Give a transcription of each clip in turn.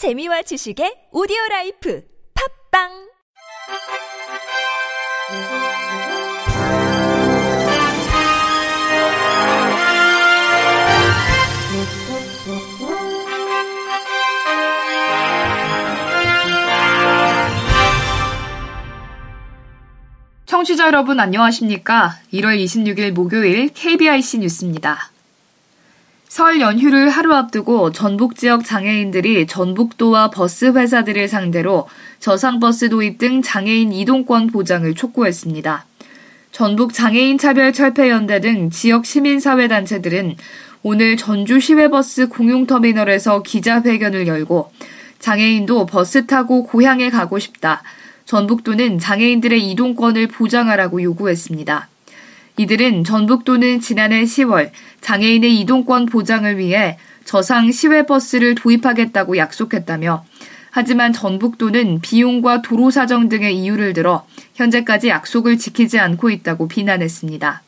재미와 지식의 오디오 라이프 팝빵 청취자 여러분 안녕하십니까? 1월 26일 목요일 KBIC 뉴스입니다. 설 연휴를 하루 앞두고 전북 지역 장애인들이 전북도와 버스 회사들을 상대로 저상버스 도입 등 장애인 이동권 보장을 촉구했습니다. 전북 장애인 차별 철폐연대 등 지역 시민사회단체들은 오늘 전주 시외버스 공용터미널에서 기자회견을 열고 장애인도 버스 타고 고향에 가고 싶다. 전북도는 장애인들의 이동권을 보장하라고 요구했습니다. 이들은 전북도는 지난해 10월 장애인의 이동권 보장을 위해 저상 시외버스를 도입하겠다고 약속했다며 하지만 전북도는 비용과 도로 사정 등의 이유를 들어 현재까지 약속을 지키지 않고 있다고 비난했습니다.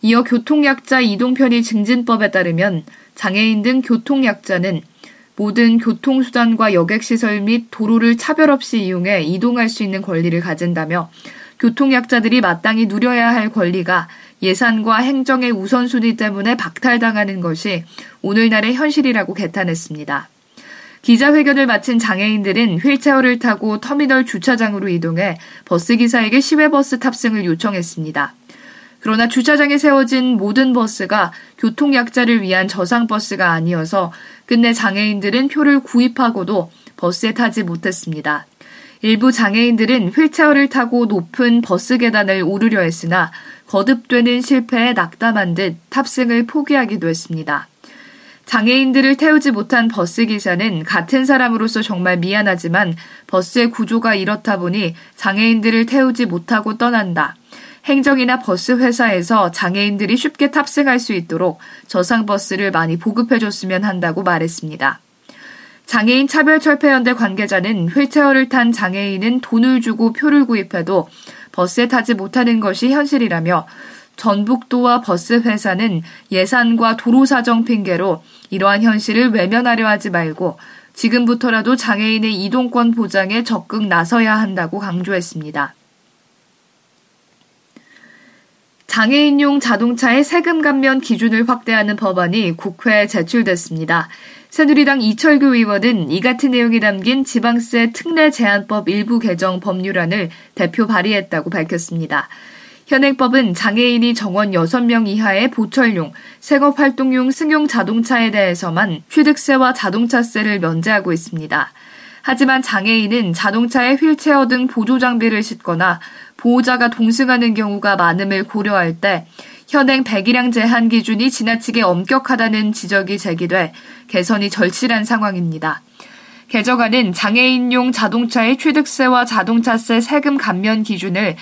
이어 교통약자 이동편의 증진법에 따르면 장애인 등 교통약자는 모든 교통수단과 여객시설 및 도로를 차별 없이 이용해 이동할 수 있는 권리를 가진다며 교통약자들이 마땅히 누려야 할 권리가 예산과 행정의 우선순위 때문에 박탈당하는 것이 오늘날의 현실이라고 개탄했습니다. 기자회견을 마친 장애인들은 휠체어를 타고 터미널 주차장으로 이동해 버스기사에게 시외버스 탑승을 요청했습니다. 그러나 주차장에 세워진 모든 버스가 교통약자를 위한 저상버스가 아니어서 끝내 장애인들은 표를 구입하고도 버스에 타지 못했습니다. 일부 장애인들은 휠체어를 타고 높은 버스 계단을 오르려 했으나 거듭되는 실패에 낙담한 듯 탑승을 포기하기도 했습니다. 장애인들을 태우지 못한 버스 기사는 같은 사람으로서 정말 미안하지만 버스의 구조가 이렇다 보니 장애인들을 태우지 못하고 떠난다. 행정이나 버스 회사에서 장애인들이 쉽게 탑승할 수 있도록 저상 버스를 많이 보급해줬으면 한다고 말했습니다. 장애인 차별철폐연대 관계자는 휠체어를 탄 장애인은 돈을 주고 표를 구입해도 버스에 타지 못하는 것이 현실이라며 전북도와 버스 회사는 예산과 도로 사정 핑계로 이러한 현실을 외면하려 하지 말고 지금부터라도 장애인의 이동권 보장에 적극 나서야 한다고 강조했습니다. 장애인용 자동차의 세금 감면 기준을 확대하는 법안이 국회에 제출됐습니다. 새누리당 이철규 의원은 이 같은 내용이 담긴 지방세 특례 제한법 일부 개정 법률안을 대표 발의했다고 밝혔습니다. 현행법은 장애인이 정원 6명 이하의 보철용, 생업 활동용 승용 자동차에 대해서만 취득세와 자동차세를 면제하고 있습니다. 하지만 장애인은 자동차에 휠체어 등 보조 장비를 싣거나 보호자가 동승하는 경우가 많음을 고려할 때 현행 배기량 제한 기준이 지나치게 엄격하다는 지적이 제기돼 개선이 절실한 상황입니다. 개정안은 장애인용 자동차의 취득세와 자동차세 세금 감면 기준을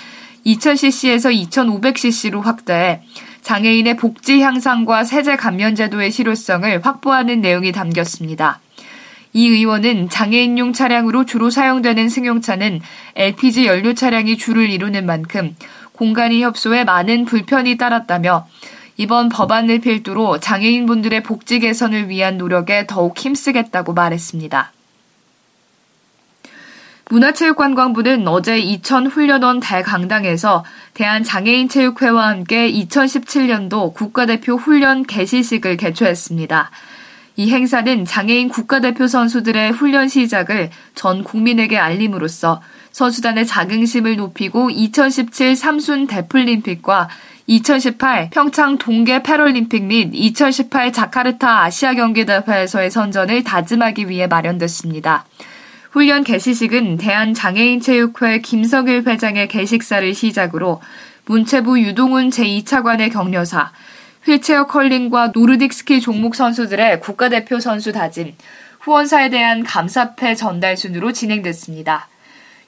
2000cc에서 2500cc로 확대해 장애인의 복지 향상과 세제 감면 제도의 실효성을 확보하는 내용이 담겼습니다. 이 의원은 장애인용 차량으로 주로 사용되는 승용차는 LPG 연료 차량이 주를 이루는 만큼 공간이 협소해 많은 불편이 따랐다며 이번 법안을 필두로 장애인분들의 복지 개선을 위한 노력에 더욱 힘쓰겠다고 말했습니다. 문화체육관광부는 어제 이천 훈련원 대강당에서 대한장애인체육회와 함께 2017년도 국가대표 훈련 개시식을 개최했습니다. 이 행사는 장애인 국가대표 선수들의 훈련 시작을 전 국민에게 알림으로써 선수단의 자긍심을 높이고 2017 삼순 데플림픽과 2018 평창 동계 패럴림픽 및 2018 자카르타 아시아 경기 대회에서의 선전을 다짐하기 위해 마련됐습니다. 훈련 개시식은 대한장애인체육회 김석일 회장의 개식사를 시작으로 문체부 유동훈 제2차관의 격려사, 휠체어 컬링과 노르딕 스키 종목 선수들의 국가대표 선수 다짐, 후원사에 대한 감사패 전달 순으로 진행됐습니다.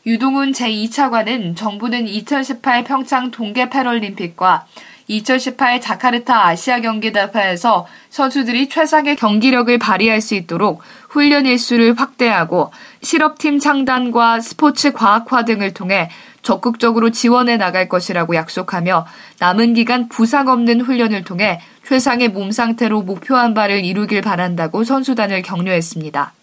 유동훈 제2차관은 정부는 2018 평창 동계 패럴림픽과 2018 자카르타 아시아 경기 대회에서 선수들이 최상의 경기력을 발휘할 수 있도록 훈련 일수를 확대하고 실업팀 창단과 스포츠 과학화 등을 통해 적극적으로 지원해 나갈 것이라고 약속하며 남은 기간 부상 없는 훈련을 통해 최상의 몸 상태로 목표한 바를 이루길 바란다고 선수단을 격려했습니다.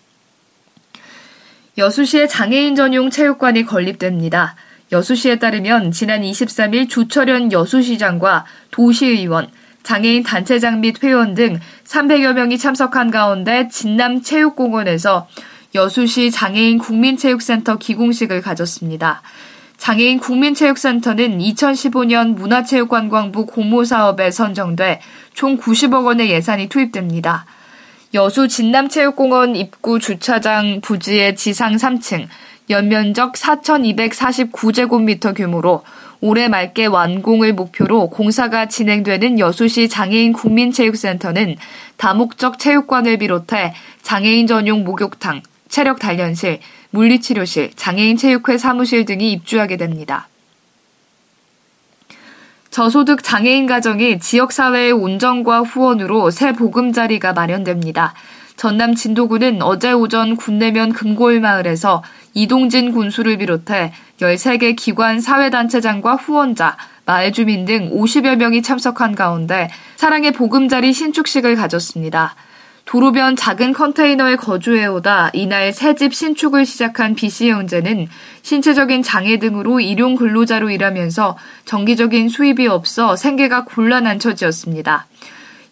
여수시의 장애인 전용 체육관이 건립됩니다. 여수시에 따르면 지난 23일 주철현 여수시장과 도시의원, 장애인 단체장 및 회원 등 300여 명이 참석한 가운데 진남 체육공원에서 여수시 장애인 국민체육센터 기공식을 가졌습니다. 장애인 국민체육센터는 2015년 문화체육관광부 공모사업에 선정돼 총 90억 원의 예산이 투입됩니다. 여수 진남체육공원 입구 주차장 부지의 지상 3층, 연면적 4,249제곱미터 규모로 올해 말께 완공을 목표로 공사가 진행되는 여수시 장애인 국민체육센터는 다목적 체육관을 비롯해 장애인 전용 목욕탕, 체력 단련실, 물리치료실, 장애인 체육회 사무실 등이 입주하게 됩니다. 저소득 장애인 가정이 지역사회의 온정과 후원으로 새 보금자리가 마련됩니다. 전남 진도군은 어제 오전 군내면 금골마을에서 이동진 군수를 비롯해 13개 기관 사회단체장과 후원자, 마을 주민 등 50여 명이 참석한 가운데 사랑의 보금자리 신축식을 가졌습니다. 도로변 작은 컨테이너에 거주해오다 이날 새집 신축을 시작한 B씨 형제는 신체적인 장애 등으로 일용 근로자로 일하면서 정기적인 수입이 없어 생계가 곤란한 처지였습니다.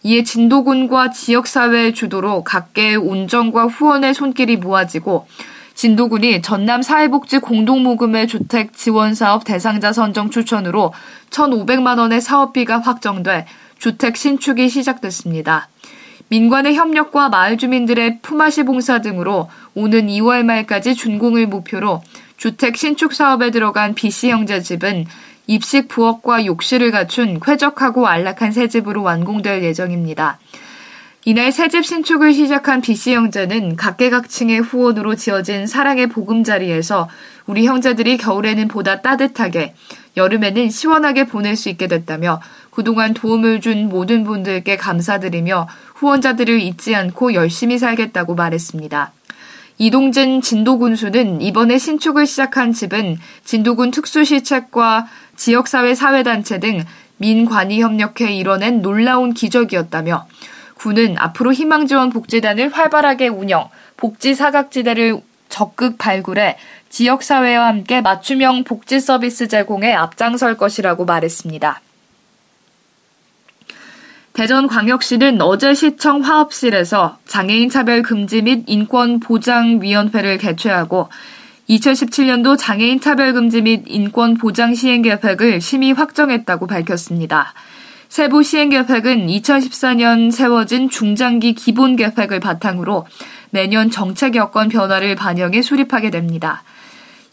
이에 진도군과 지역사회의 주도로 각계의 온정과 후원의 손길이 모아지고 진도군이 전남 사회복지 공동모금의 주택 지원사업 대상자 선정 추천으로 1,500만 원의 사업비가 확정돼 주택 신축이 시작됐습니다. 민관의 협력과 마을 주민들의 품앗이 봉사 등으로 오는 2월 말까지 준공을 목표로 주택 신축 사업에 들어간 B씨 형제 집은 입식 부엌과 욕실을 갖춘 쾌적하고 안락한 새 집으로 완공될 예정입니다. 이날 새집 신축을 시작한 B씨 형제는 각계각층의 후원으로 지어진 사랑의 보금자리에서 우리 형제들이 겨울에는 보다 따뜻하게, 여름에는 시원하게 보낼 수 있게 됐다며 그동안 도움을 준 모든 분들께 감사드리며 후원자들을 잊지 않고 열심히 살겠다고 말했습니다. 이동진 진도군수는 이번에 신축을 시작한 집은 진도군 특수시책과 지역사회 사회단체 등 민관이 협력해 이뤄낸 놀라운 기적이었다며 군은 앞으로 희망지원 복지단을 활발하게 운영, 복지 사각지대를 적극 발굴해 지역사회와 함께 맞춤형 복지 서비스 제공에 앞장설 것이라고 말했습니다. 대전광역시는 어제 시청 화업실에서 장애인 차별 금지 및 인권 보장 위원회를 개최하고 2017년도 장애인 차별 금지 및 인권 보장 시행 계획을 심의 확정했다고 밝혔습니다. 세부 시행 계획은 2014년 세워진 중장기 기본 계획을 바탕으로 매년 정책 여건 변화를 반영해 수립하게 됩니다.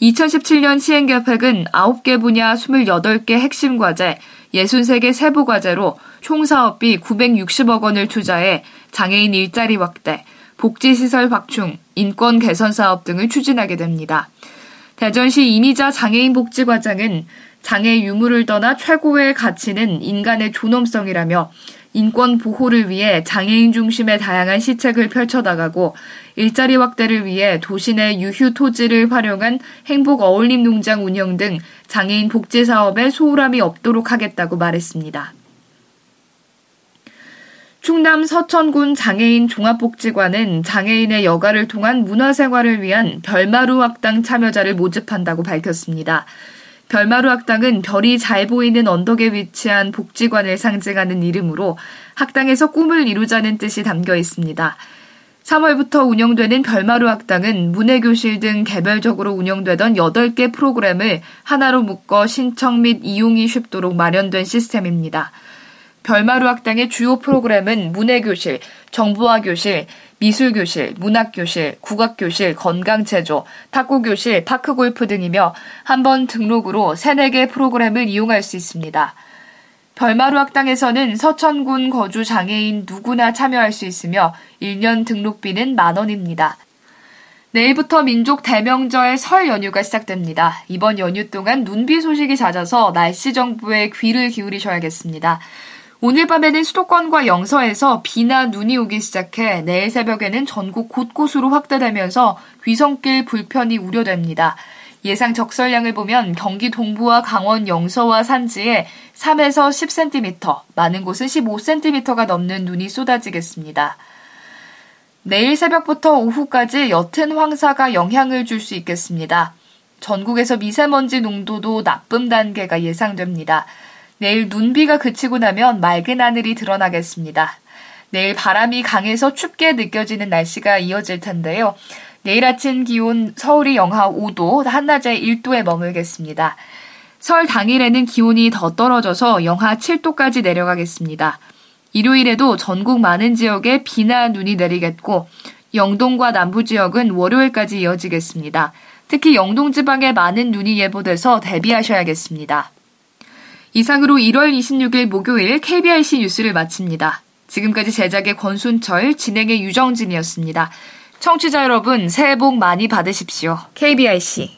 2017년 시행 계획은 9개 분야 28개 핵심 과제, 63개 세부 과제로 총 사업비 960억 원을 투자해 장애인 일자리 확대, 복지시설 확충, 인권 개선 사업 등을 추진하게 됩니다. 대전시 이미자 장애인 복지과장은 장애 유무를 떠나 최고의 가치는 인간의 존엄성이라며 인권 보호를 위해 장애인 중심의 다양한 시책을 펼쳐나가고 일자리 확대를 위해 도시 내 유휴 토지를 활용한 행복 어울림 농장 운영 등 장애인 복지 사업에 소홀함이 없도록 하겠다고 말했습니다. 충남 서천군 장애인 종합복지관은 장애인의 여가를 통한 문화생활을 위한 별마루 학당 참여자를 모집한다고 밝혔습니다. 별마루 학당은 별이 잘 보이는 언덕에 위치한 복지관을 상징하는 이름으로 학당에서 꿈을 이루자는 뜻이 담겨 있습니다. 3월부터 운영되는 별마루 학당은 문해교실 등 개별적으로 운영되던 8개 프로그램을 하나로 묶어 신청 및 이용이 쉽도록 마련된 시스템입니다. 별마루 학당의 주요 프로그램은 문해교실, 정보화교실, 미술교실, 문학교실, 국악교실, 건강체조, 탁구교실, 파크골프 등이며 한 번 등록으로 3, 4개 프로그램을 이용할 수 있습니다. 별마루 학당에서는 서천군 거주 장애인 누구나 참여할 수 있으며 1년 등록비는 만 원입니다. 내일부터 민족 대명절 설 연휴가 시작됩니다. 이번 연휴 동안 눈비 소식이 잦아서 날씨 정보에 귀를 기울이셔야겠습니다. 오늘 밤에는 수도권과 영서에서 비나 눈이 오기 시작해 내일 새벽에는 전국 곳곳으로 확대되면서 귀성길 불편이 우려됩니다. 예상 적설량을 보면 경기 동부와 강원 영서와 산지에 3에서 10cm, 많은 곳은 15cm가 넘는 눈이 쏟아지겠습니다. 내일 새벽부터 오후까지 옅은 황사가 영향을 줄 수 있겠습니다. 전국에서 미세먼지 농도도 나쁨 단계가 예상됩니다. 내일 눈비가 그치고 나면 맑은 하늘이 드러나겠습니다. 내일 바람이 강해서 춥게 느껴지는 날씨가 이어질 텐데요. 내일 아침 기온 서울이 영하 5도, 한낮에 1도에 머물겠습니다. 설 당일에는 기온이 더 떨어져서 영하 7도까지 내려가겠습니다. 일요일에도 전국 많은 지역에 비나 눈이 내리겠고 영동과 남부 지역은 월요일까지 이어지겠습니다. 특히 영동 지방에 많은 눈이 예보돼서 대비하셔야겠습니다. 이상으로 1월 26일 목요일 KBIC 뉴스를 마칩니다. 지금까지 제작의 권순철, 진행의 유정진이었습니다. 청취자 여러분, 새해 복 많이 받으십시오. KBIC.